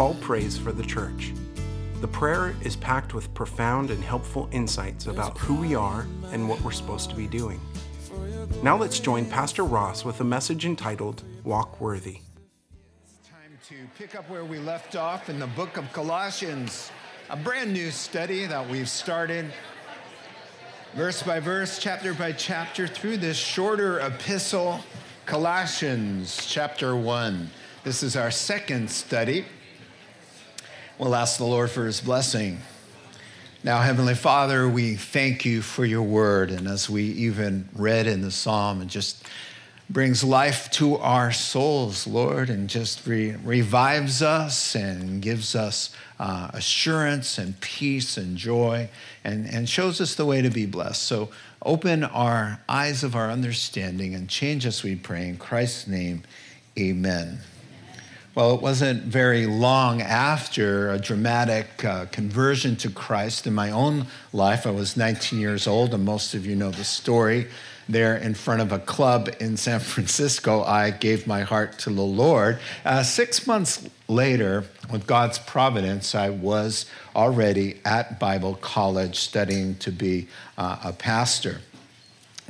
Paul prays for the church. The prayer is packed with profound and helpful insights about who we are and what we're supposed to be doing. Now let's join Pastor Ross with a message entitled Walk Worthy. It's time to pick up where we left off in the book of Colossians, a brand new study that we've started verse by verse, chapter by chapter through this shorter epistle, Colossians chapter 1. This is our second study. We'll ask the Lord for his blessing. Now, Heavenly Father, we thank you for your word. And as we even read in the psalm, it just brings life to our souls, Lord, and just re- revives us and gives us uh, assurance and peace and joy and, and shows us the way to be blessed. So open our eyes of our understanding and change us, we pray. In Christ's name, amen. Well, it wasn't very long after a dramatic uh, conversion to Christ in my own life. I was 19 years old, and most of you know the story. There in front of a club in San Francisco, I gave my heart to the Lord. Uh, six months later, with God's providence, I was already at Bible college studying to be uh, a pastor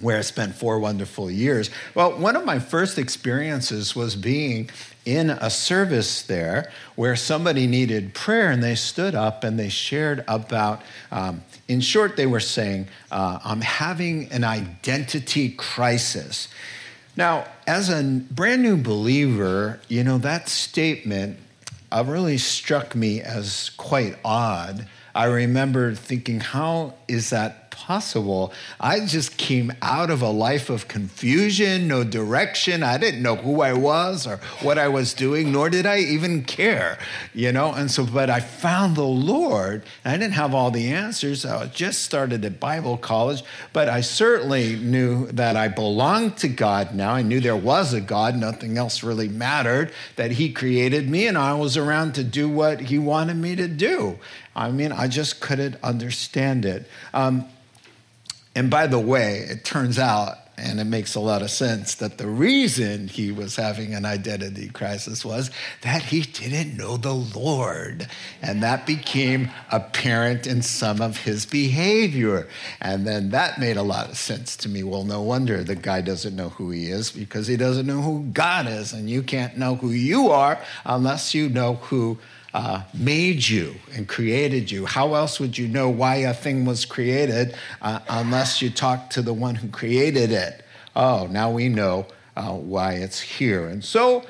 where I spent four wonderful years. Well, one of my first experiences was being in a service there where somebody needed prayer and they stood up and they shared about, um, in short, they were saying, uh, I'm having an identity crisis. Now, as a brand new believer, you know, that statement uh, really struck me as quite odd. I remember thinking, how is that possible? I just came out of a life of confusion, no direction. I didn't know who I was or what I was doing, nor did I even care, you know? And so, but I found the Lord. I didn't have all the answers. I just started at Bible college, but I certainly knew that I belonged to God now. I knew there was a God, nothing else really mattered, that He created me, and I was around to do what He wanted me to do. I mean, I just couldn't understand it. Um, and by the way, it turns out, and it makes a lot of sense, that the reason he was having an identity crisis was that he didn't know the Lord. And that became apparent in some of his behavior. And then that made a lot of sense to me. Well, no wonder the guy doesn't know who he is because he doesn't know who God is. And you can't know who you are unless you know who uh, made you and created you. How else would you know why a thing was created uh, unless you talk to the one who created it? Oh, now we know uh, why it's here. And so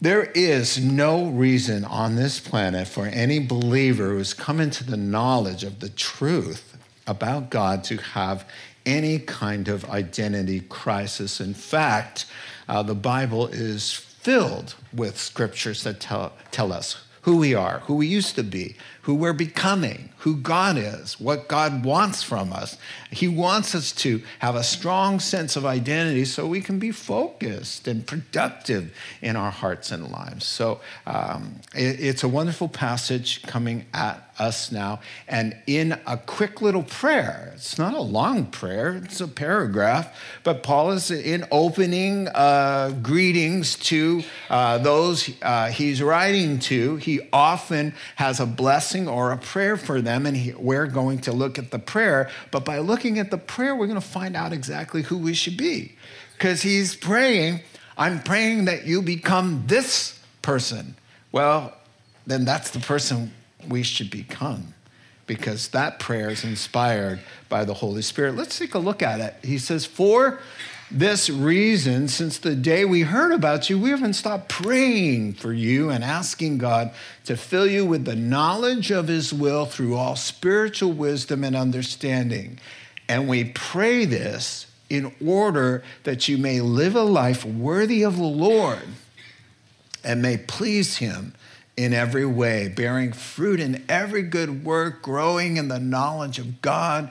there is no reason on this planet for any believer who's come into the knowledge of the truth about God to have any kind of identity crisis. In fact, uh, the Bible is filled with scriptures that tell, tell us who we are, who we used to be, who we're becoming, who God is, what God wants from us. He wants us to have a strong sense of identity so we can be focused and productive in our hearts and lives. So um, it, it's a wonderful passage coming at us now. And in a quick little prayer, it's not a long prayer, it's a paragraph, but Paul is in opening uh, greetings to uh, those uh, he's writing to. He often has a blessing or a prayer for them, and we're going to look at the prayer. But by looking at the prayer, we're going to find out exactly who we should be. Because he's praying, I'm praying that you become this person. Well, then that's the person we should become because that prayer is inspired by the Holy Spirit. Let's take a look at it. He says, For this reason, since the day we heard about you, we haven't stopped praying for you and asking God to fill you with the knowledge of His will through all spiritual wisdom and understanding. And we pray this in order that you may live a life worthy of the Lord and may please Him in every way, bearing fruit in every good work, growing in the knowledge of God,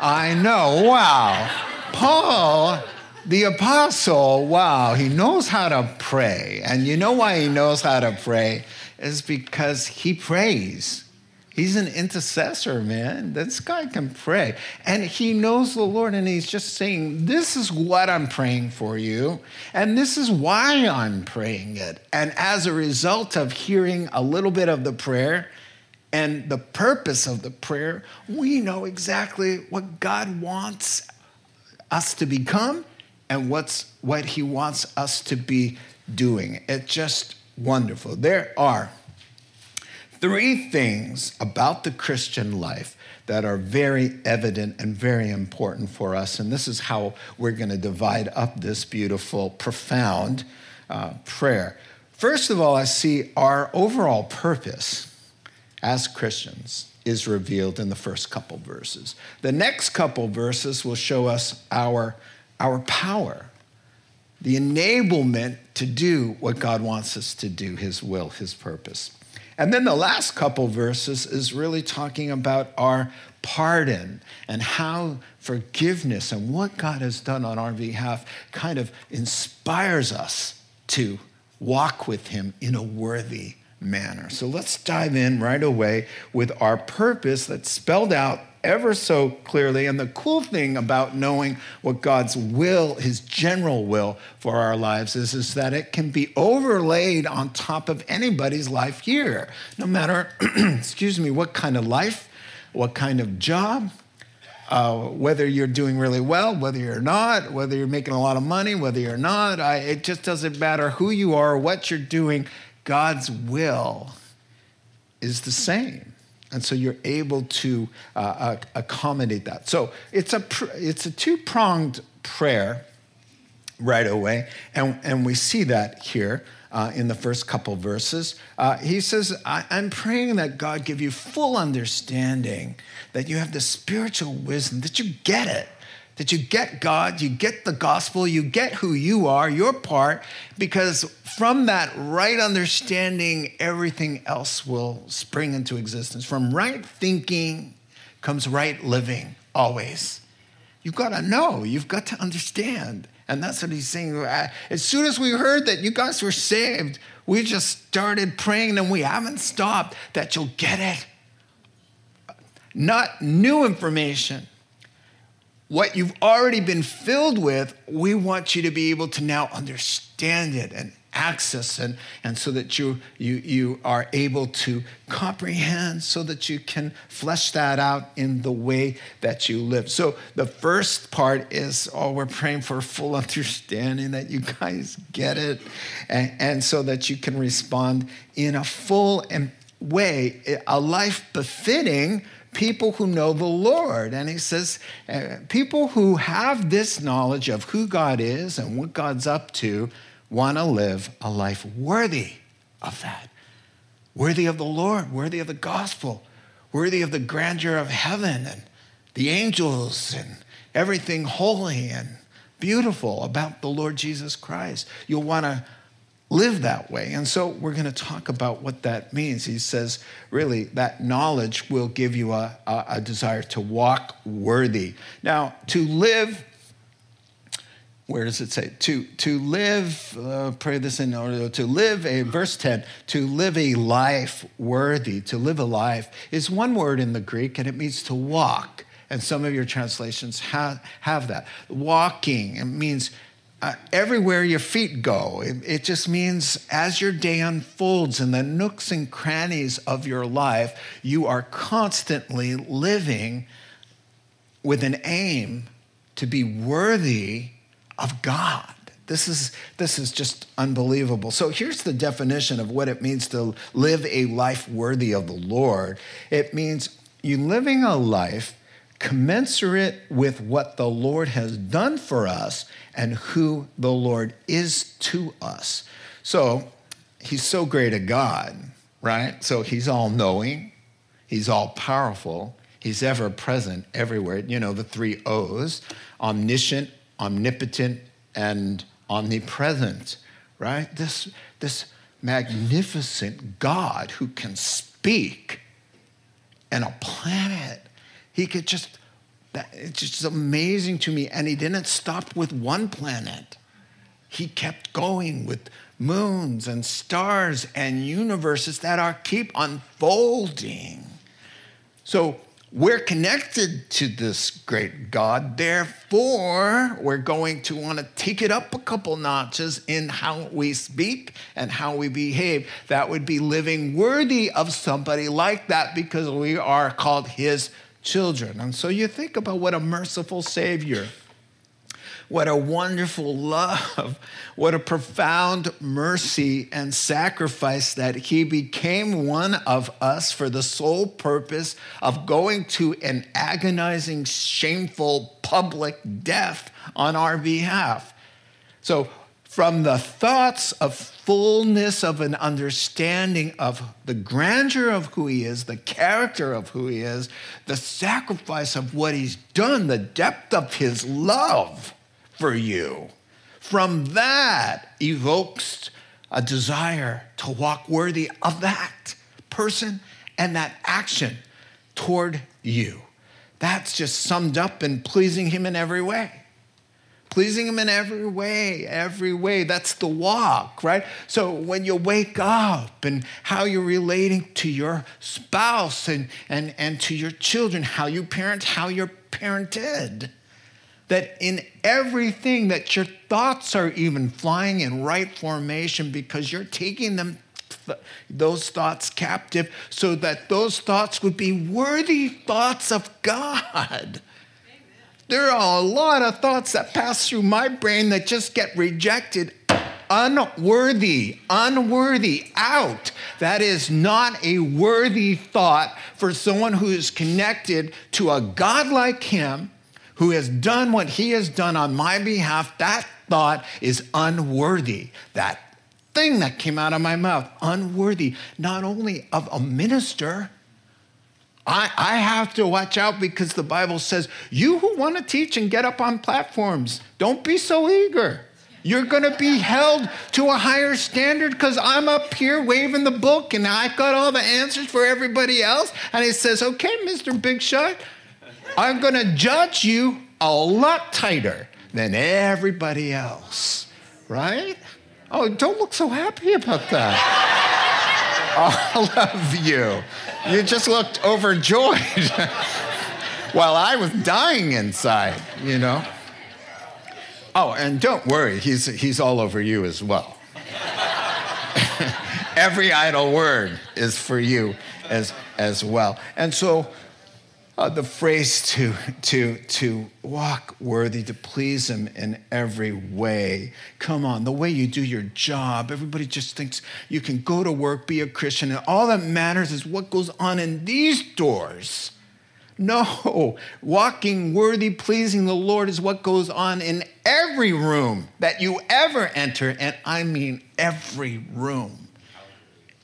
I know, wow. Paul, the apostle, wow, he knows how to pray. And you know why he knows how to pray? Is because he prays. He's an intercessor, man. This guy can pray. And he knows the Lord, and he's just saying, This is what I'm praying for you, and this is why I'm praying it. And as a result of hearing a little bit of the prayer and the purpose of the prayer, we know exactly what God wants us to become and what's what he wants us to be doing. It's just wonderful. There are three things about the Christian life that are very evident and very important for us. And this is how we're going to divide up this beautiful, profound uh, prayer. First of all, I see our overall purpose as Christians is revealed in the first couple verses. The next couple verses will show us our, our power, the enablement to do what God wants us to do, His will, His purpose. And then the last couple verses is really talking about our pardon and how forgiveness and what God has done on our behalf kind of inspires us to walk with Him in a worthy manner. So let's dive in right away with our purpose that's spelled out ever so clearly. And the cool thing about knowing what God's will, his general will for our lives is, is that it can be overlaid on top of anybody's life here, no matter, excuse me, what kind of life, what kind of job. Uh, whether you're doing really well, whether you're not, whether you're making a lot of money, whether you're not, I, it just doesn't matter who you are, what you're doing. God's will is the same. And so you're able to uh, accommodate that. So it's a, it's a two pronged prayer right away. And, and we see that here uh, in the first couple verses. Uh, he says, I'm praying that God give you full understanding, that you have the spiritual wisdom, that you get it that you get God, you get the gospel, you get who you are, your part, because from that right understanding, everything else will spring into existence. From right thinking comes right living, always. You've got to know, you've got to understand. And that's what he's saying. As soon as we heard that you guys were saved, we just started praying and we haven't stopped that you'll get it. Not new information what you've already been filled with, we want you to be able to now understand it and access and, and so that you, you, you are able to comprehend so that you can flesh that out in the way that you live. So the first part is, oh, we're praying for full understanding that you guys get it and, and so that you can respond in a full and way, a life befitting people who know the Lord. And he says, uh, people who have this knowledge of who God is and what God's up to want to live a life worthy of that, worthy of the Lord, worthy of the gospel, worthy of the grandeur of heaven and the angels and everything holy and beautiful about the Lord Jesus Christ. You'll want to live that way. And so we're going to talk about what that means. He says, really, that knowledge will give you a, a, a desire to walk worthy. Now, to live, where does it say? To, to live, uh, pray this in order, to live a, verse 10, to live a life worthy, to live a life is one word in the Greek and it means to walk. And some of your translations have, have that. Walking, it means uh, everywhere your feet go. It, it, just means as your day unfolds in the nooks and crannies of your life, you are constantly living with an aim to be worthy of God. This is, this is just unbelievable. So here's the definition of what it means to live a life worthy of the Lord it means you living a life commensurate with what the Lord has done for us and who the Lord is to us. So he's so great a God, right? So he's all knowing, he's all powerful, he's ever present everywhere. You know, the three O's omniscient, omnipotent, and omnipresent, right? This, this magnificent God who can speak and a planet. He could just, it's just amazing to me. And he didn't stop with one planet, he kept going with moons and stars and universes that are keep unfolding. So we're connected to this great God. Therefore, we're going to want to take it up a couple notches in how we speak and how we behave. That would be living worthy of somebody like that because we are called his children. And so you think about what a merciful Savior what a wonderful love. What a profound mercy and sacrifice that he became one of us for the sole purpose of going to an agonizing, shameful public death on our behalf. So, from the thoughts of fullness of an understanding of the grandeur of who he is, the character of who he is, the sacrifice of what he's done, the depth of his love for you. From that evokes a desire to walk worthy of that person and that action toward you. That's just summed up in pleasing Him in every way. Pleasing Him in every way, every way. That's the walk, right? So when you wake up and how you're relating to your spouse and, and, and to your children, how you parent, how you're parented that in everything that your thoughts are even flying in right formation because you're taking them those thoughts captive so that those thoughts would be worthy thoughts of God. There are a lot of thoughts that pass through my brain that just get rejected unworthy, unworthy, out. That is not a worthy thought for someone who is connected to a God like Him who has done what he has done on my behalf, that thought is unworthy. That thing that came out of my mouth, unworthy, not only of a minister. I, I have to watch out because the Bible says, you who want to teach and get up on platforms, don't be so eager. You're going to be held to a higher standard because I'm up here waving the book and I've got all the answers for everybody else. And he says, okay, Mr. Big Shot, I'm going to judge you a lot tighter than everybody else, right? Oh, don't look so happy about that. I love you. You just looked overjoyed while I was dying inside, you know? Oh, and don't worry, he's, he's all over you as well. Every idle word is for you as, as well. And so uh, the phrase to, to, to walk worthy, to please Him in every way. Come on, the way you do your job. Everybody just thinks you can go to work, be a Christian, and all that matters is what goes on in these doors. No, walking worthy, pleasing the Lord is what goes on in every room that you ever enter, and I mean every room.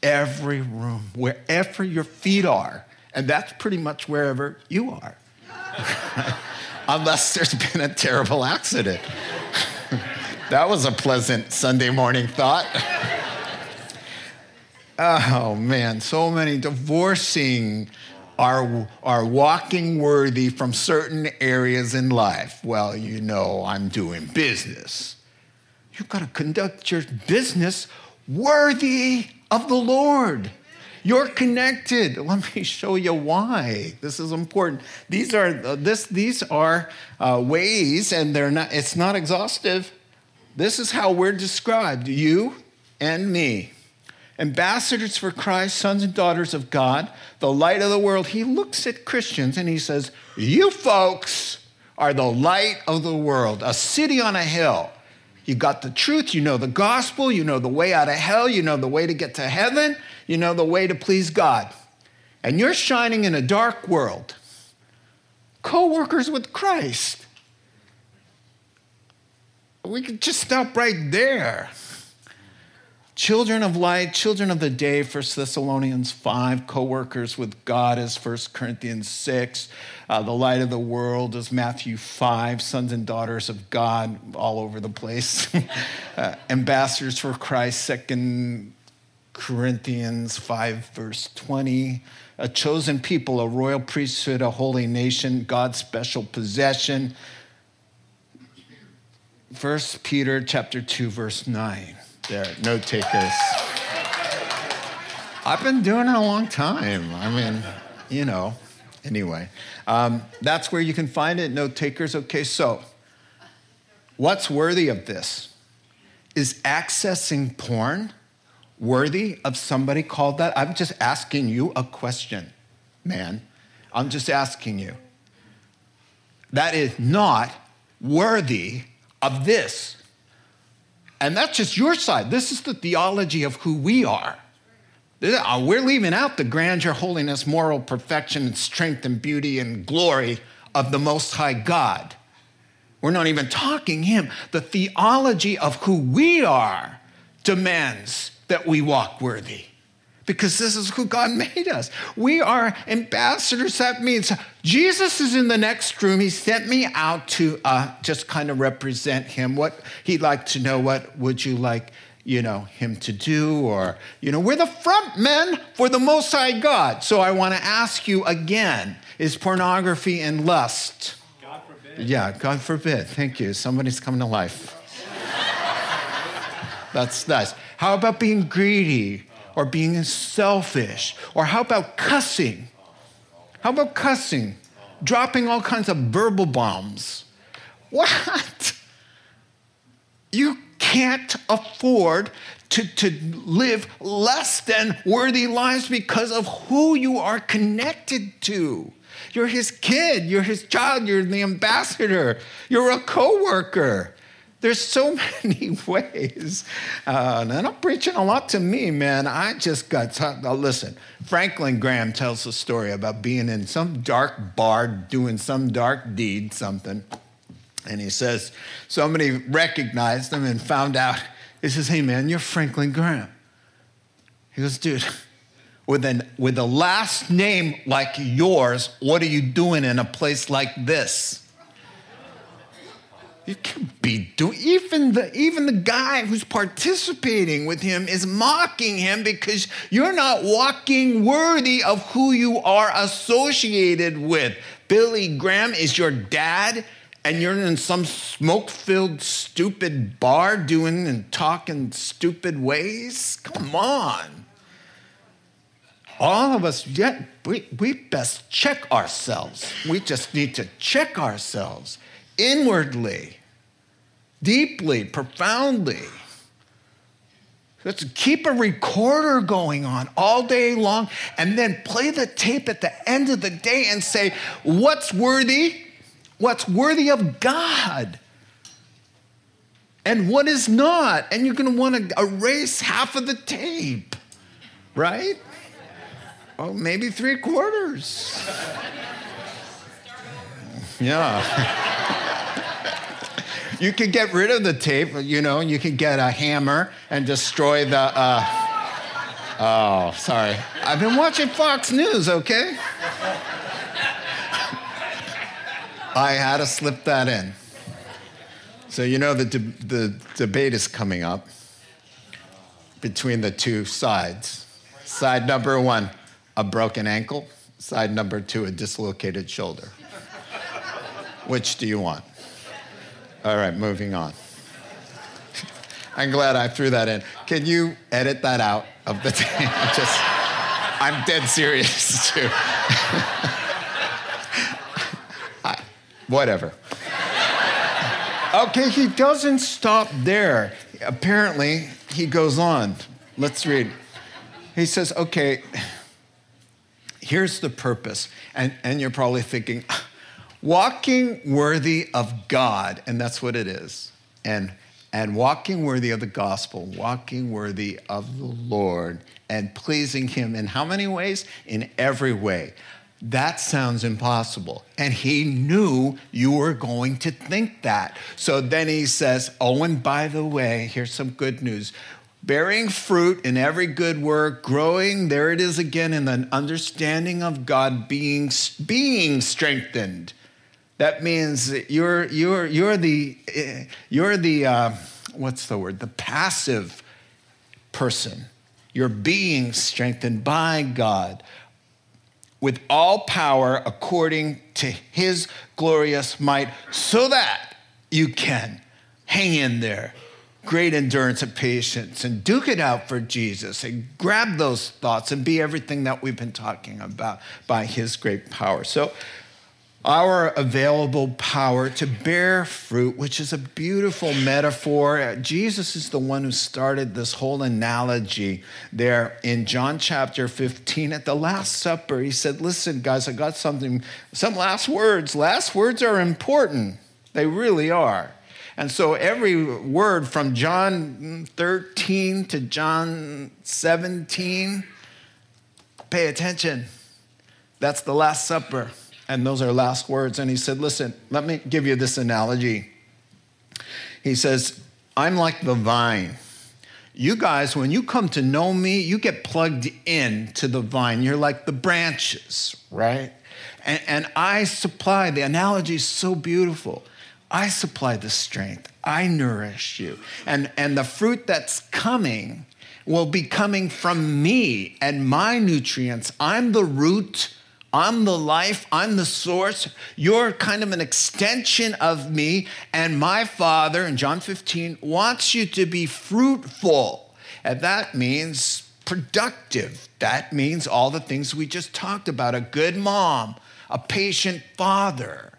Every room, wherever your feet are and that's pretty much wherever you are. Unless there's been a terrible accident. that was a pleasant Sunday morning thought. oh man, so many divorcing are, are walking worthy from certain areas in life. Well, you know, I'm doing business. You've got to conduct your business worthy of the Lord. You're connected. Let me show you why. This is important. These are this these are uh, ways, and they're not. It's not exhaustive. This is how we're described. You and me, ambassadors for Christ, sons and daughters of God, the light of the world. He looks at Christians and he says, "You folks are the light of the world, a city on a hill." You got the truth, you know the gospel, you know the way out of hell, you know the way to get to heaven, you know the way to please God. And you're shining in a dark world. Co workers with Christ. We could just stop right there. Children of light, children of the day, 1 Thessalonians 5, co workers with God is 1 Corinthians 6. Uh, the light of the world is Matthew 5, sons and daughters of God, all over the place. uh, ambassadors for Christ, 2 Corinthians 5, verse 20. A chosen people, a royal priesthood, a holy nation, God's special possession. 1 Peter chapter 2, verse 9 there, note takers. I've been doing it a long time. I mean, you know, anyway. Um, that's where you can find it, note takers. Okay, so what's worthy of this? Is accessing porn worthy of somebody called that? I'm just asking you a question, man. I'm just asking you. That is not worthy of this. And that's just your side. This is the theology of who we are. Uh, we're leaving out the grandeur, holiness, moral perfection, and strength and beauty and glory of the Most High God. We're not even talking Him. The theology of who we are demands that we walk worthy because this is who God made us. We are ambassadors. That means Jesus is in the next room. He sent me out to uh, just kind of represent him. What he'd like to know, what would you like, you know, him to do? Or, you know, we're the front men for the Most High God. So I want to ask you again is pornography and lust? God forbid. Yeah, God forbid. Thank you. Somebody's coming to life. That's nice. How about being greedy? or being selfish? Or how about cussing? How about cussing? Dropping all kinds of verbal bombs. What? You can't afford to, to live less than worthy lives because of who you are connected to. You're his kid, you're his child, you're the ambassador, you're a coworker. There's so many ways. Uh, and I'm preaching a lot to me, man. I just got, to, uh, listen, Franklin Graham tells a story about being in some dark bar doing some dark deed, something. And he says, somebody recognized him and found out. He says, hey, man, you're Franklin Graham. He goes, dude, with, an, with a last name like yours, what are you doing in a place like this? You can't be doing even the even the guy who's participating with him is mocking him because you're not walking worthy of who you are associated with. Billy Graham is your dad, and you're in some smoke-filled, stupid bar doing and talking stupid ways. Come on. All of us, yeah, we, we best check ourselves. We just need to check ourselves inwardly, deeply, profoundly. Let's keep a recorder going on all day long and then play the tape at the end of the day and say, what's worthy? What's worthy of God? And what is not? And you're going to want to erase half of the tape, right? Oh, maybe three quarters. Yeah. You can get rid of the tape, you know, you can get a hammer and destroy the. Uh... Oh, sorry. I've been watching Fox News, okay? I had to slip that in. So, you know, the, de- the debate is coming up between the two sides. Side number one, a broken ankle. Side number two, a dislocated shoulder. Which do you want? All right, moving on. I'm glad I threw that in. Can you edit that out of the tape? Just, I'm dead serious too. I, whatever. Okay, he doesn't stop there. Apparently, he goes on. Let's read. He says, okay, here's the purpose. And, and you're probably thinking, walking worthy of God, and that's what it is. And and walking worthy of the gospel, walking worthy of the Lord, and pleasing Him in how many ways? In every way. That sounds impossible. And he knew you were going to think that. So then he says, Oh, and by the way, here's some good news bearing fruit in every good work, growing, there it is again, in the understanding of God, being, being strengthened. That means you're, you're, you're the, you're the uh, what's the word? The passive person. You're being strengthened by God with all power according to his glorious might, so that you can hang in there. Great endurance and patience and duke it out for Jesus and grab those thoughts and be everything that we've been talking about by his great power. So, our available power to bear fruit, which is a beautiful metaphor. Jesus is the one who started this whole analogy there in John chapter 15 at the Last Supper. He said, Listen, guys, I got something, some last words. Last words are important, they really are. And so every word from John 13 to John 17, pay attention. That's the Last Supper. And those are last words. And he said, Listen, let me give you this analogy. He says, I'm like the vine. You guys, when you come to know me, you get plugged in to the vine. You're like the branches, right? And, and I supply, the analogy is so beautiful. I supply the strength, I nourish you. And, and the fruit that's coming will be coming from me and my nutrients. I'm the root I'm the life, I'm the source. You're kind of an extension of me. And my Father, in John 15, wants you to be fruitful. And that means productive. That means all the things we just talked about a good mom, a patient father,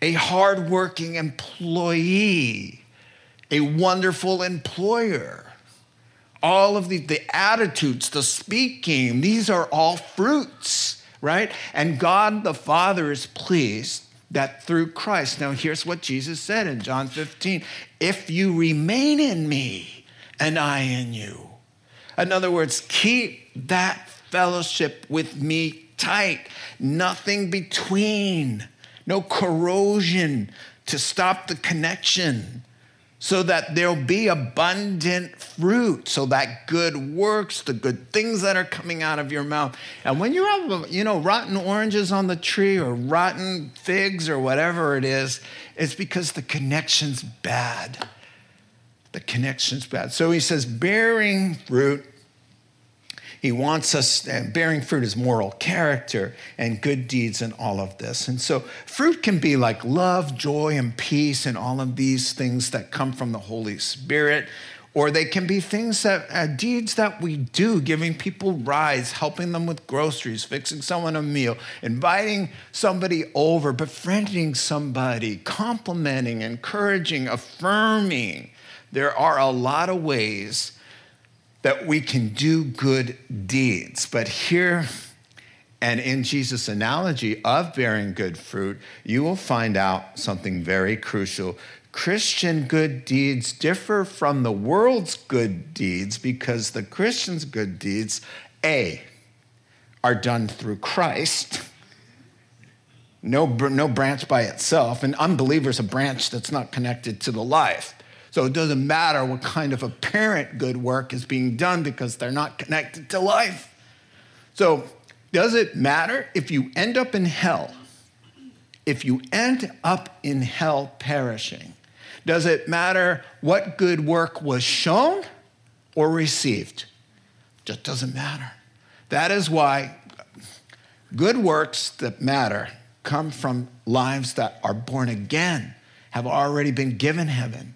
a hardworking employee, a wonderful employer. All of the, the attitudes, the speaking, these are all fruits right? And God the Father is pleased that through Christ. Now, here's what Jesus said in John 15 if you remain in me and I in you. In other words, keep that fellowship with me tight, nothing between, no corrosion to stop the connection so that there'll be abundant fruit so that good works the good things that are coming out of your mouth. And when you have you know rotten oranges on the tree or rotten figs or whatever it is it's because the connection's bad. The connection's bad. So he says bearing fruit he wants us, and bearing fruit is moral character and good deeds and all of this. And so fruit can be like love, joy, and peace and all of these things that come from the Holy Spirit. Or they can be things that, uh, deeds that we do, giving people rides, helping them with groceries, fixing someone a meal, inviting somebody over, befriending somebody, complimenting, encouraging, affirming. There are a lot of ways that we can do good deeds. But here, and in Jesus' analogy of bearing good fruit, you will find out something very crucial. Christian good deeds differ from the world's good deeds because the Christian's good deeds, A, are done through Christ. No, no branch by itself. An unbeliever is a branch that's not connected to the life. So it doesn't matter what kind of apparent good work is being done because they're not connected to life. So, does it matter if you end up in hell? If you end up in hell perishing, does it matter what good work was shown or received? Just doesn't matter. That is why good works that matter come from lives that are born again, have already been given heaven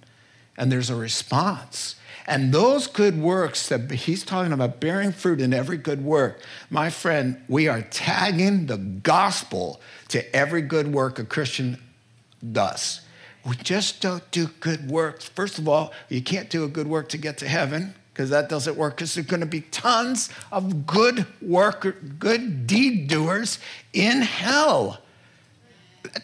and there's a response. And those good works that he's talking about, bearing fruit in every good work, my friend, we are tagging the gospel to every good work a Christian does. We just don't do good works. First of all, you can't do a good work to get to heaven because that doesn't work because there's going to be tons of good work, good deed doers in hell.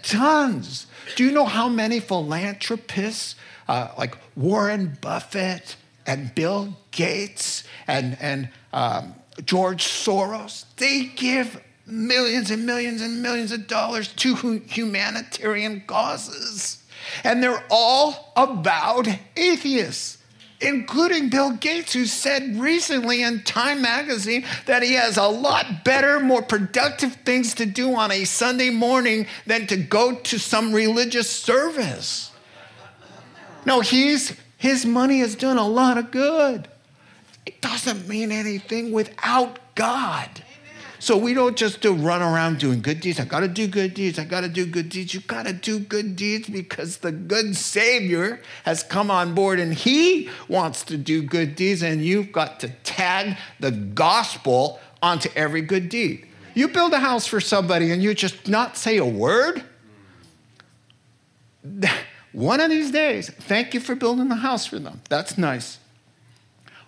Tons. Do you know how many philanthropists, uh, like Warren Buffett and Bill Gates and, and um, George Soros, they give millions and millions and millions of dollars to humanitarian causes. And they're all about atheists including Bill Gates, who said recently in Time magazine that he has a lot better, more productive things to do on a Sunday morning than to go to some religious service. No, he's, his money has done a lot of good. It doesn't mean anything without God. So we don't just do run around doing good deeds. I got to do good deeds. I got to do good deeds. You got to do good deeds because the good Savior has come on board and He wants to do good deeds, and you've got to tag the gospel onto every good deed. You build a house for somebody and you just not say a word. One of these days, thank you for building the house for them. That's nice.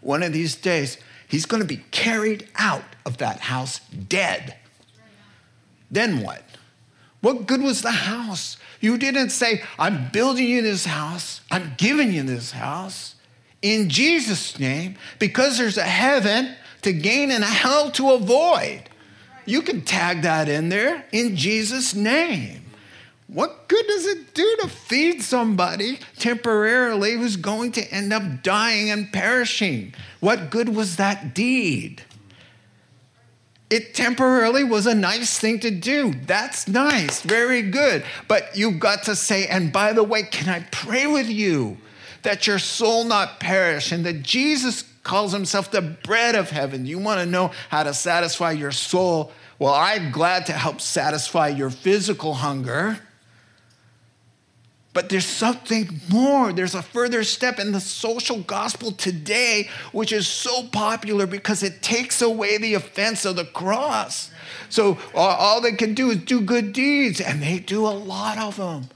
One of these days, he's going to be carried out of that house dead. Then what? What good was the house? You didn't say, I'm building you this house, I'm giving you this house in Jesus' name because there's a heaven to gain and a hell to avoid. You can tag that in there in Jesus' name. What good does it do to feed somebody temporarily who's going to end up dying and perishing? What good was that deed? It temporarily was a nice thing to do. That's nice, very good. But you've got to say, and by the way, can I pray with you that your soul not perish and that Jesus calls himself the bread of heaven? You want to know how to satisfy your soul? Well, I'm glad to help satisfy your physical hunger. But there's something more. There's a further step in the social gospel today, which is so popular because it takes away the offense of the cross. So all they can do is do good deeds, and they do a lot of them.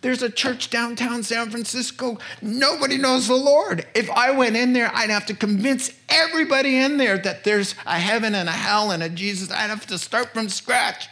There's a church downtown San Francisco. Nobody knows the Lord. If I went in there, I'd have to convince everybody in there that there's a heaven and a hell and a Jesus. I'd have to start from scratch.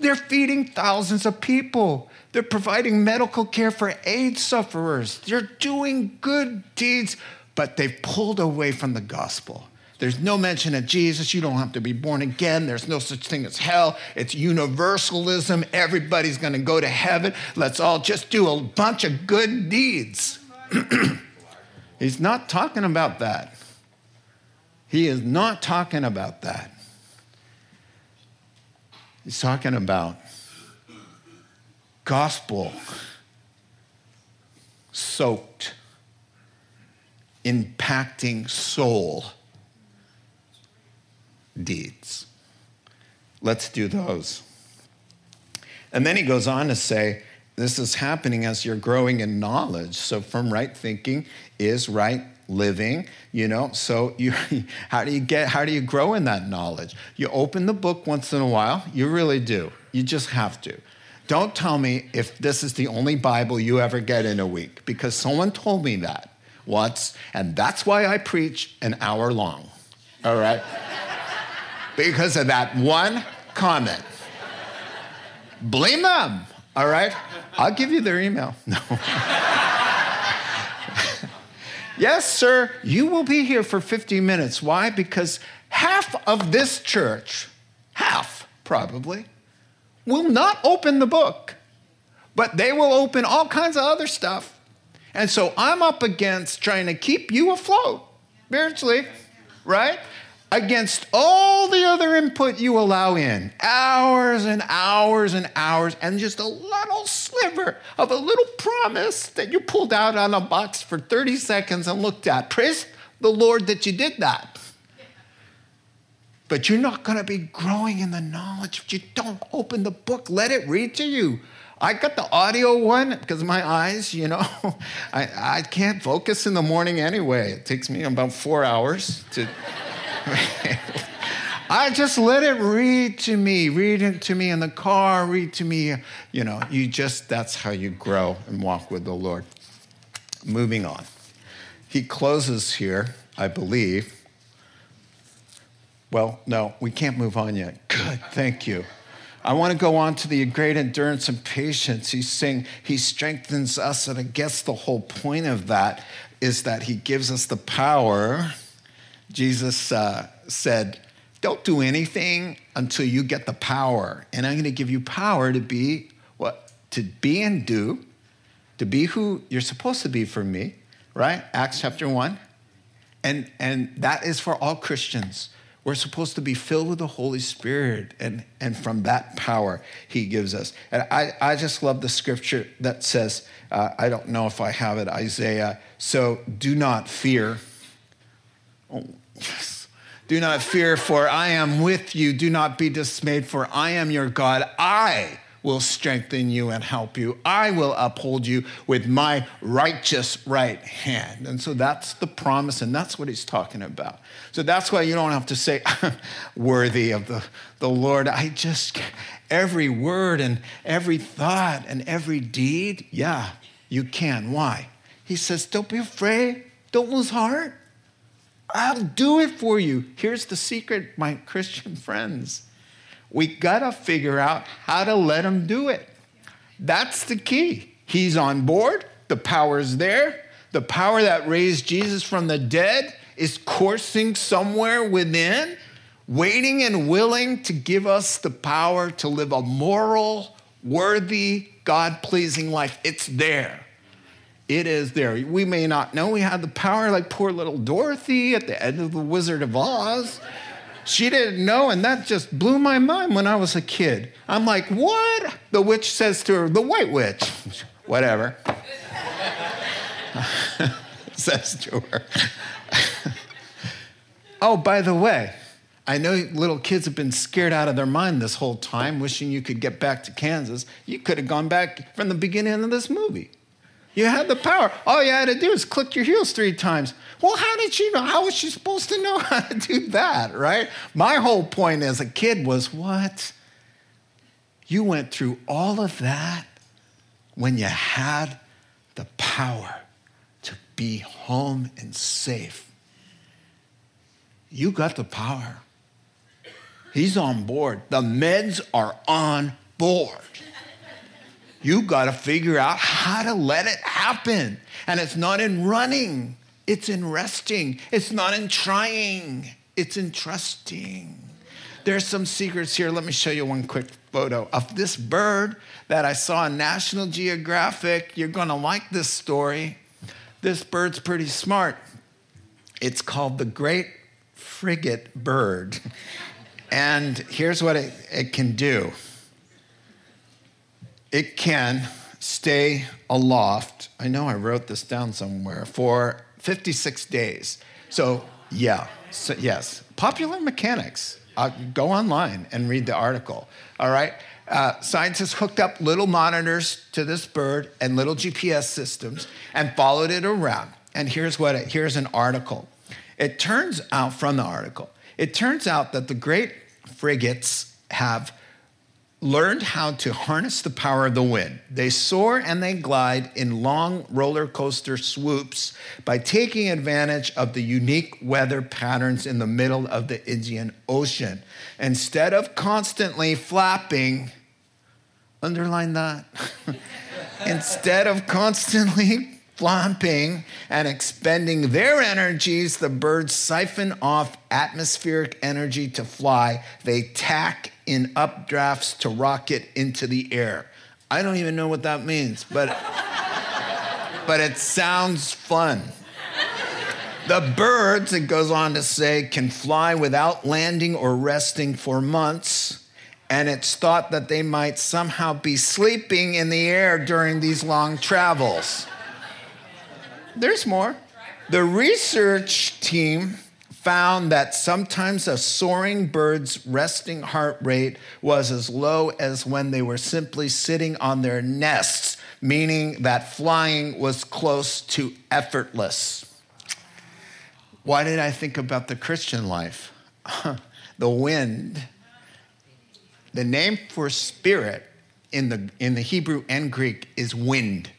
They're feeding thousands of people. They're providing medical care for AIDS sufferers. They're doing good deeds, but they've pulled away from the gospel. There's no mention of Jesus. You don't have to be born again. There's no such thing as hell. It's universalism. Everybody's going to go to heaven. Let's all just do a bunch of good deeds. He's not talking about that. He is not talking about that. He's talking about gospel soaked, impacting soul deeds. Let's do those. And then he goes on to say, this is happening as you're growing in knowledge. So, from right thinking is right living, you know. So, you, how do you get, how do you grow in that knowledge? You open the book once in a while. You really do. You just have to. Don't tell me if this is the only Bible you ever get in a week, because someone told me that once, and that's why I preach an hour long, all right? because of that one comment. Blame them, all right? I'll give you their email. No. yes, sir, you will be here for 50 minutes. Why? Because half of this church, half probably, will not open the book, but they will open all kinds of other stuff. And so I'm up against trying to keep you afloat spiritually, right? Against all the other input you allow in, hours and hours and hours, and just a little sliver of a little promise that you pulled out on a box for 30 seconds and looked at. Praise the Lord that you did that but you're not going to be growing in the knowledge if you don't open the book. Let it read to you. I got the audio one because my eyes, you know, I, I can't focus in the morning anyway. It takes me about four hours to. I just let it read to me, read it to me in the car, read to me. You know, you just, that's how you grow and walk with the Lord. Moving on. He closes here, I believe, well, no, we can't move on yet. Good, thank you. I want to go on to the great endurance and patience. He's saying he strengthens us, and I guess the whole point of that is that he gives us the power. Jesus uh, said, Don't do anything until you get the power. And I'm going to give you power to be what? To be and do, to be who you're supposed to be for me, right? Acts chapter 1. And, and that is for all Christians. We're supposed to be filled with the Holy Spirit, and, and from that power He gives us. And I, I just love the scripture that says, uh, I don't know if I have it, Isaiah, so do not fear. Oh, yes. Do not fear, for I am with you. Do not be dismayed, for I am your God. I will strengthen you and help you. I will uphold you with my righteous right hand. And so that's the promise, and that's what he's talking about. So that's why you don't have to say, worthy of the, the Lord. I just, every word and every thought and every deed, yeah, you can. Why? He says, don't be afraid, don't lose heart. I'll do it for you. Here's the secret, my Christian friends we got to figure out how to let him do it. That's the key. He's on board, the power's there. The power that raised Jesus from the dead is coursing somewhere within, waiting and willing to give us the power to live a moral, worthy, God pleasing life. It's there. It is there. We may not know we have the power like poor little Dorothy at the end of The Wizard of Oz. She didn't know, and that just blew my mind when I was a kid. I'm like, what? The witch says to her, the white witch, whatever, says to her. oh, by the way, I know little kids have been scared out of their mind this whole time, wishing you could get back to Kansas. You could have gone back from the beginning of this movie. You had the power. All you had to do is click your heels three times. Well, how did she know? How was she supposed to know how to do that, right? My whole point as a kid was what? You went through all of that when you had the power to be home and safe. You got the power. He's on board. The meds are on board. You got to figure out how to let it happen. And it's not in running, it's in resting. It's not in trying, it's in trusting. There's some secrets here. Let me show you one quick photo of this bird that I saw in National Geographic. You're going to like this story. This bird's pretty smart. It's called the great frigate bird. And here's what it, it can do it can stay aloft. I know I wrote this down somewhere for 56 days. So, yeah, so, yes, popular mechanics. Uh, go online and read the article. All right. Uh, scientists hooked up little monitors to this bird and little GPS systems and followed it around. And here's what it, here's an article. It turns out from the article, it turns out that the great frigates have learned how to harness the power of the wind. They soar and they glide in long roller coaster swoops by taking advantage of the unique weather patterns in the middle of the Indian Ocean. Instead of constantly flapping, underline that, instead of constantly flapping and expending their energies, the birds siphon off atmospheric energy to fly. They tack in updrafts to rocket into the air. I don't even know what that means, but, but it sounds fun. The birds, it goes on to say, can fly without landing or resting for months and it's thought that they might somehow be sleeping in the air during these long travels. There's more. The research team found that sometimes a soaring bird's resting heart rate was as low as when they were simply sitting on their nests, meaning that flying was close to effortless. Why did I think about the Christian life? the wind. The name for spirit in the, in the Hebrew and Greek is wind.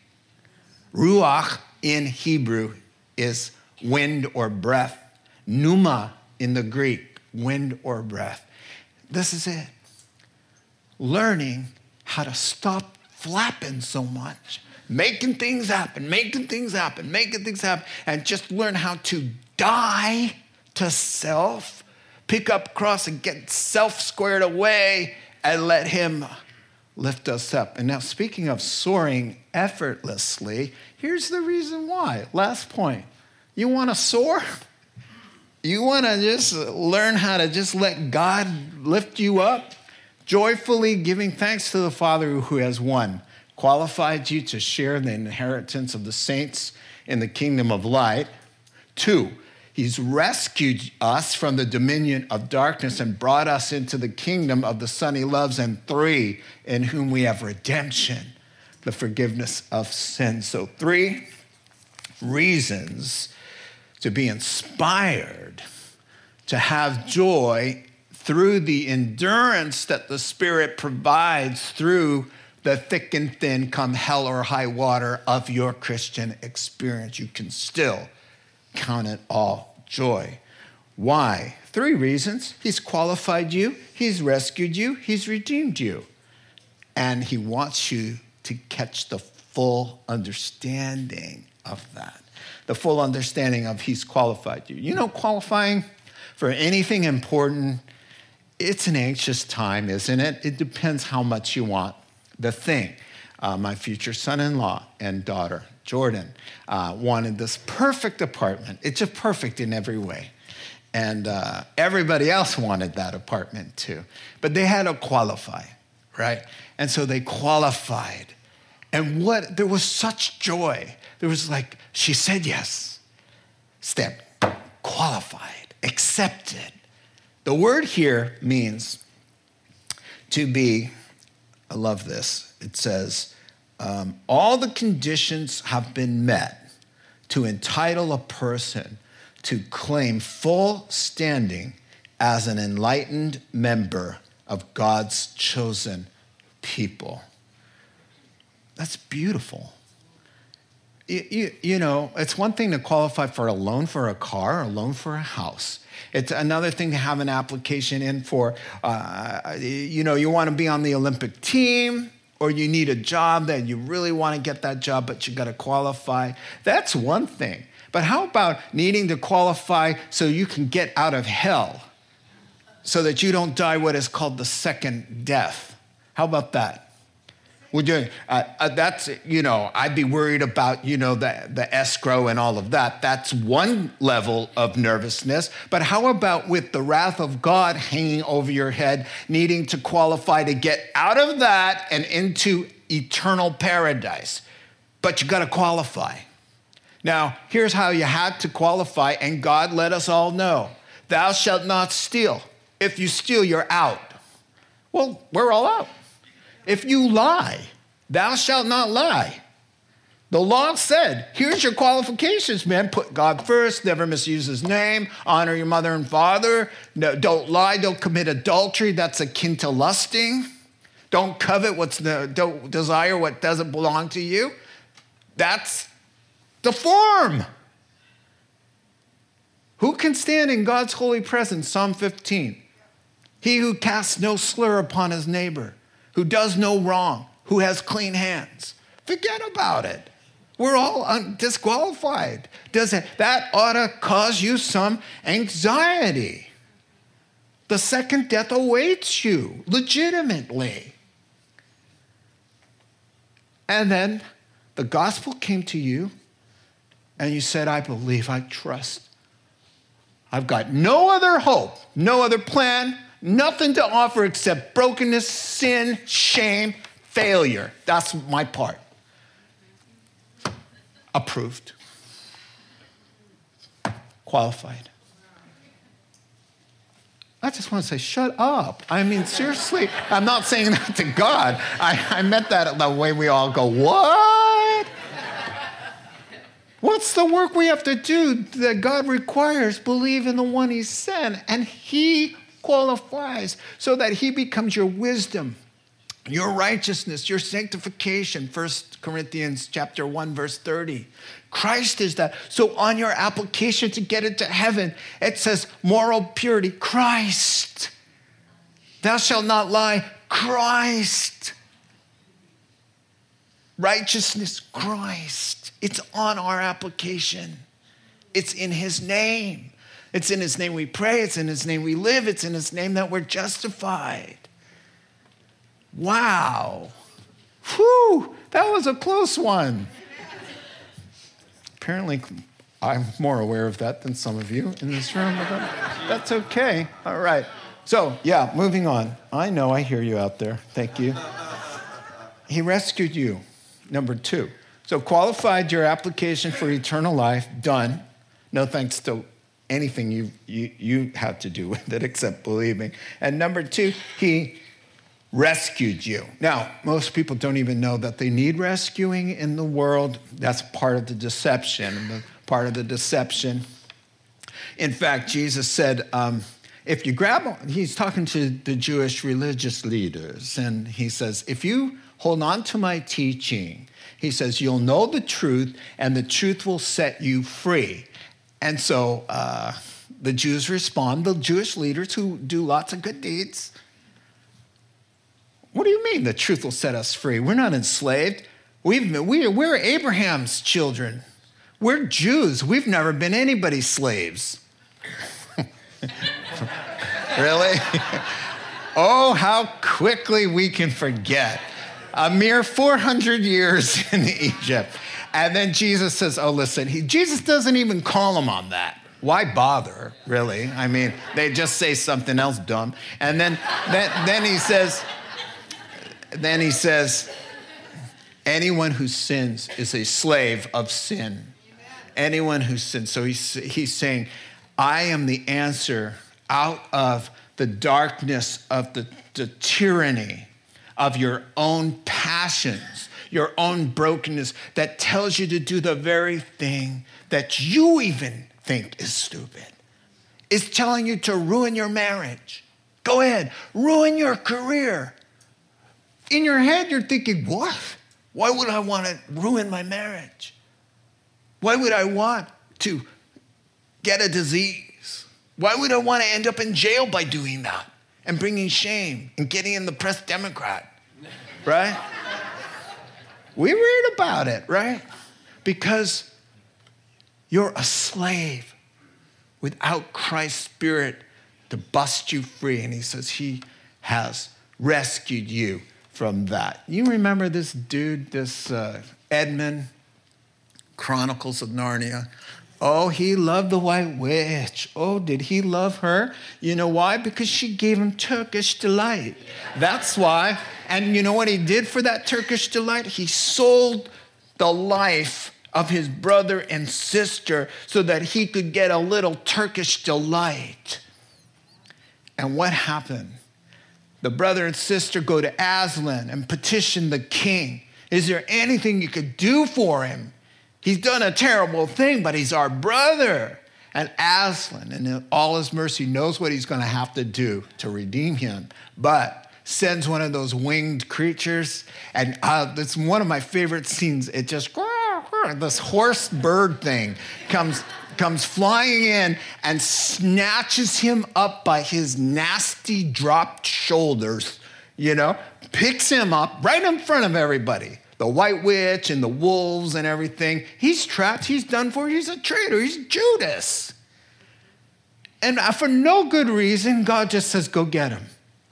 Ruach in Hebrew is wind or breath. Pneuma in the Greek, wind or breath. This is it. learning how to stop flapping so much, making things happen, making things happen, making things happen, and just learn how to die to self, pick up cross and get self squared away, and let Him lift us up. And now, speaking of soaring effortlessly, here's the reason why. Last point. You want to soar? You want to just learn how to just let God lift you up? Joyfully giving thanks to the Father who has won, qualified you to share the inheritance of the saints in the kingdom of light. Two, He's rescued us from the dominion of darkness and brought us into the kingdom of the Son he loves. And three, in whom we have redemption, the forgiveness of sin. So, three reasons to be inspired, to have joy through the endurance that the Spirit provides through the thick and thin, come hell or high water of your Christian experience. You can still count it all joy. Why? Three reasons. He's qualified you, He's rescued you, He's redeemed you. And He wants you to catch the full understanding of that. The full understanding of He's qualified you. You know, qualifying for anything important, it's an anxious time, isn't it? It depends how much you want the thing. Uh, my future son in law and daughter, Jordan, uh, wanted this perfect apartment. It's just perfect in every way. And uh, everybody else wanted that apartment too. But they had to qualify, right? And so they qualified. And what, there was such joy. There was like, she said yes. Step, qualified, accepted. The word here means to be, I love this. It says, um, all the conditions have been met to entitle a person to claim full standing as an enlightened member of God's chosen people. That's beautiful. You, you, know, it's one thing to qualify for a loan for a car, a loan for a house. It's another thing to have an application in for, uh, you know, you want to be on the Olympic team or you need a job that you really want to get that job, but you got to qualify. That's one thing. But how about needing to qualify so you can get out of hell so that you don't die what is called the second death? How about that? We're doing uh, uh, that's you know I'd be worried about you know the the escrow and all of that. That's one level of nervousness. But how about with the wrath of God hanging over your head, needing to qualify to get out of that and into eternal paradise? But you got to qualify. Now here's how you had to qualify, and God let us all know: Thou shalt not steal. If you steal, you're out. Well, we're all out. If you lie, thou shalt not lie. The law said, here's your qualifications, man. Put God first, never misuse his name, honor your mother and father, no, don't lie, don't commit adultery, that's akin to lusting. Don't covet what's the, don't desire what doesn't belong to you. That's the form. Who can stand in God's holy presence? Psalm 15. He who casts no slur upon his neighbor who does no wrong, who has clean hands. Forget about it. We're all un- disqualified. Does it, that ought to cause you some anxiety. The second death awaits you legitimately. And then the gospel came to you, and you said, I believe, I trust. I've got no other hope, no other plan, nothing to offer except brokenness, sin, shame, failure. That's my part. Approved. Qualified. I just want to say, shut up. I mean, seriously, I'm not saying that to God. I, I meant that the way we all go, what? What's the work we have to do that God requires? Believe in the one He sent, and He qualifies so that he becomes your wisdom your righteousness your sanctification 1 corinthians chapter 1 verse 30 christ is that so on your application to get into heaven it says moral purity christ thou shalt not lie Christ. Righteousness, Christ. It's on our application. It's in his name. It's in his name we pray. It's in his name we live. It's in his name that we're justified. Wow. Whew, that was a close one. Apparently, I'm more aware of that than some of you in this room, but that's okay. All right. So, yeah, moving on. I know, I hear you out there. Thank you. He rescued you. Number two. So, qualified your application for eternal life, done. No thanks to anything you, you, you to do with it except believing. And number two, he rescued you. Now, most people don't even know that they need rescuing in the world. That's part of the deception. Part of the deception. In fact, Jesus said, um, if you grab, he's talking to the Jewish religious leaders, and he says, if you hold on to my teaching, he says, you'll know the truth, and the truth will set you free. And so uh, the Jews respond, the Jewish leaders who do lots of good deeds. What do you mean the truth will set us free? We're not enslaved. We've, we're, we're Abraham's children. We're Jews. We've never been anybody's slaves. really? oh, how quickly we can forget. A mere 400 years in Egypt. And then Jesus says, Oh, listen, he, Jesus doesn't even call him on that. Why bother, really? I mean, they just say something else dumb. And then, then, then he says, then he says, anyone who sins is a slave of sin. Anyone who sins. So he's, he's saying, I am the answer out of the darkness of the, the tyranny of your own passions, your own brokenness that tells you to do the very thing that you even think is stupid. It's telling you to ruin your marriage. Go ahead, ruin your career. In your head, you're thinking, what? Why would I want to ruin my marriage? Why would I want to get a disease? Why would I want to end up in jail by doing that and bringing shame and getting in the press Democrat? Right? We read about it, right? Because you're a slave without Christ's Spirit to bust you free. And he says he has rescued you from that. You remember this dude, this uh, Edmund, Chronicles of Narnia? Oh, he loved the White Witch. Oh, did he love her? You know why? Because she gave him Turkish delight. That's why. And you know what he did for that Turkish delight? He sold the life of his brother and sister so that he could get a little Turkish delight. And what happened? The brother and sister go to Aslan and petition the king. Is there anything you could do for him? He's done a terrible thing, but he's our brother. And Aslan, in all his mercy, knows what he's going to have to do to redeem him, but sends one of those winged creatures. And uh, it's one of my favorite scenes. It just, this horse bird thing comes, comes flying in and snatches him up by his nasty dropped shoulders, you know, picks him up right in front of everybody the white witch and the wolves and everything. He's trapped, he's done for, he's a traitor, he's Judas. And for no good reason, God just says, Go get him.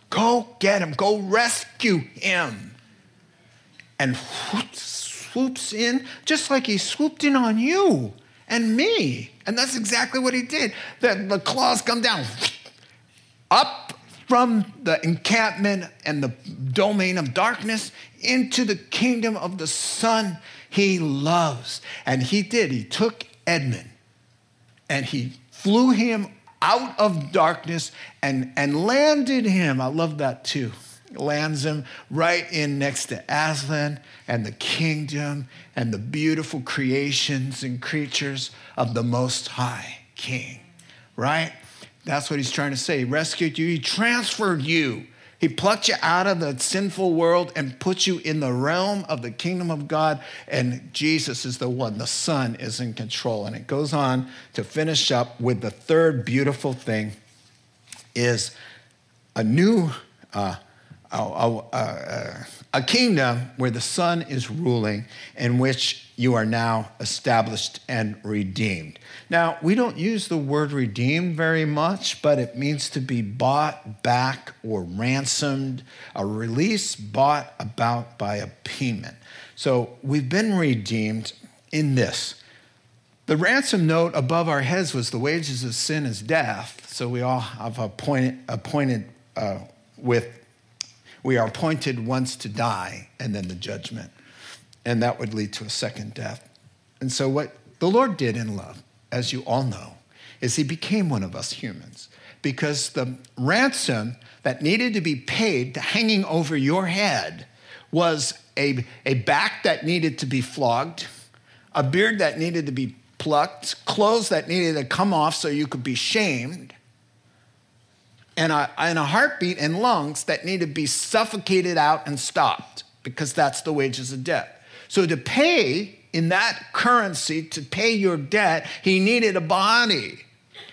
Go get him. Go rescue him. And swoops in, just like he swooped in on you and me. And that's exactly what he did. The, the claws come down, up from the encampment and the domain of darkness into the kingdom of the Son he loves. And he did. He took Edmund and he flew him out of darkness and, and landed him. I love that too. Lands him right in next to Aslan and the kingdom and the beautiful creations and creatures of the Most High King, right? That's what he's trying to say. He rescued you, he transferred you. He plucked you out of the sinful world and put you in the realm of the kingdom of God. And Jesus is the one, the Son is in control. And it goes on to finish up with the third beautiful thing is a new, uh, a, a, a, kingdom where the Son is ruling, in which you are now established and redeemed. Now, we don't use the word redeemed very much, but it means to be bought back or ransomed, a release bought about by a payment. So we've been redeemed in this. The ransom note above our heads was the wages of sin is death. So we all have appointed, appointed uh, with, we are appointed once to die and then the judgment. And that would lead to a second death. And so what the Lord did in love as you all know, is he became one of us humans because the ransom that needed to be paid to hanging over your head was a, a back that needed to be flogged, a beard that needed to be plucked, clothes that needed to come off so you could be shamed, and a, and a heartbeat and lungs that need to be suffocated out and stopped because that's the wages of debt. So to pay in that currency to pay your debt, he needed a body.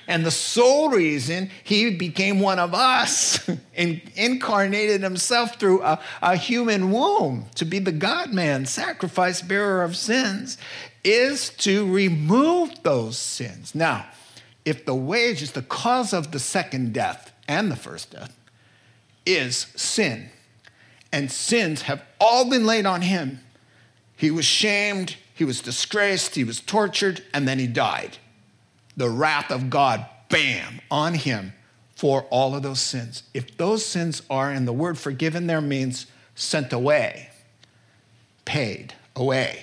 And the sole reason he became one of us and incarnated himself through a, a human womb to be the God man, sacrifice bearer of sins, is to remove those sins. Now, if the wage is the cause of the second death and the first death is sin, and sins have all been laid on him, he was shamed, he was disgraced, he was tortured, and then he died. The wrath of God, bam, on him for all of those sins. If those sins are, and the word forgiven there means sent away, paid away.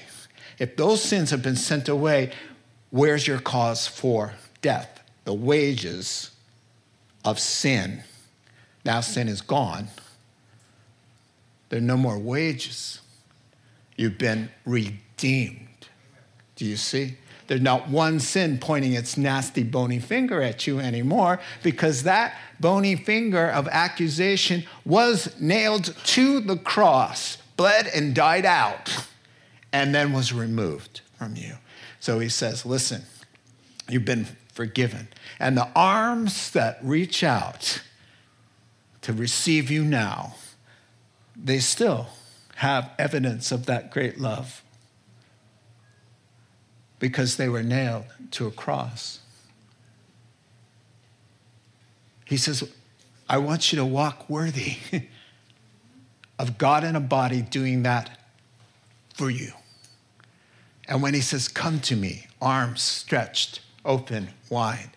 If those sins have been sent away, where's your cause for death? The wages of sin. Now sin is gone. There are no more wages. You've been redeemed. Do you see? There's not one sin pointing its nasty bony finger at you anymore because that bony finger of accusation was nailed to the cross, bled and died out, and then was removed from you. So he says, Listen, you've been forgiven. And the arms that reach out to receive you now, they still have evidence of that great love because they were nailed to a cross. He says, I want you to walk worthy of God in a body doing that for you. And when he says, Come to me, arms stretched, open, wide,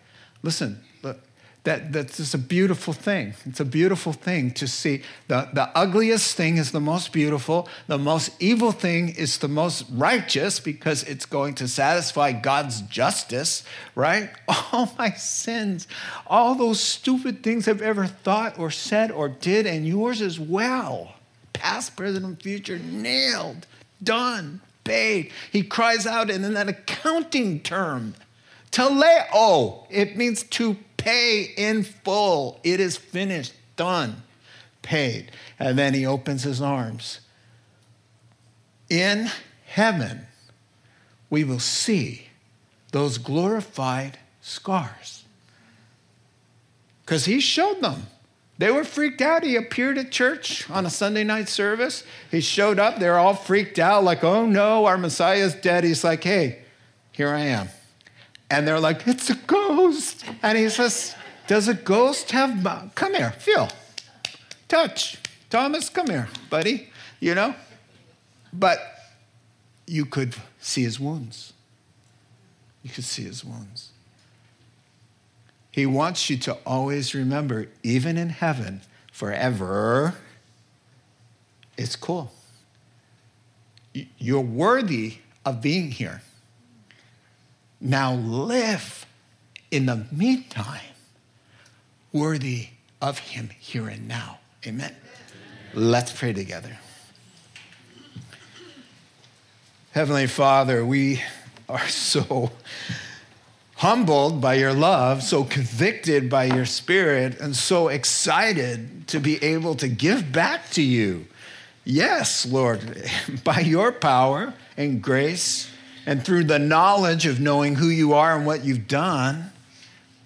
listen, look, that, that's just a beautiful thing. It's a beautiful thing to see. The, the ugliest thing is the most beautiful. The most evil thing is the most righteous because it's going to satisfy God's justice, right? All my sins, all those stupid things I've ever thought or said or did, and yours as well. Past, present, and future, nailed, done, paid. He cries out in that accounting term. Teleo, it means to pay in full. It is finished, done, paid. And then he opens his arms. In heaven, we will see those glorified scars. Because he showed them. They were freaked out. He appeared at church on a Sunday night service. He showed up. They're all freaked out, like, oh no, our Messiah's dead. He's like, hey, here I am. And they're like, it's a ghost. And he says, Does a ghost have, come here, feel, touch. Thomas, come here, buddy, you know? But you could see his wounds. You could see his wounds. He wants you to always remember, even in heaven, forever, it's cool. You're worthy of being here. Now live in the meantime worthy of him here and now. Amen. Let's pray together. Heavenly Father, we are so humbled by your love, so convicted by your spirit, and so excited to be able to give back to you. Yes, Lord, by your power and grace and through the knowledge of knowing who you are and what you've done,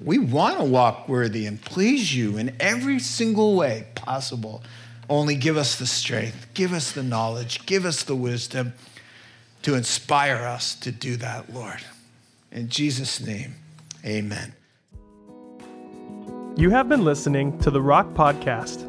we want to walk worthy and please you in every single way possible. Only give us the strength, give us the knowledge, give us the wisdom to inspire us to do that, Lord. In Jesus' name, amen. You have been listening to the Rock Podcast.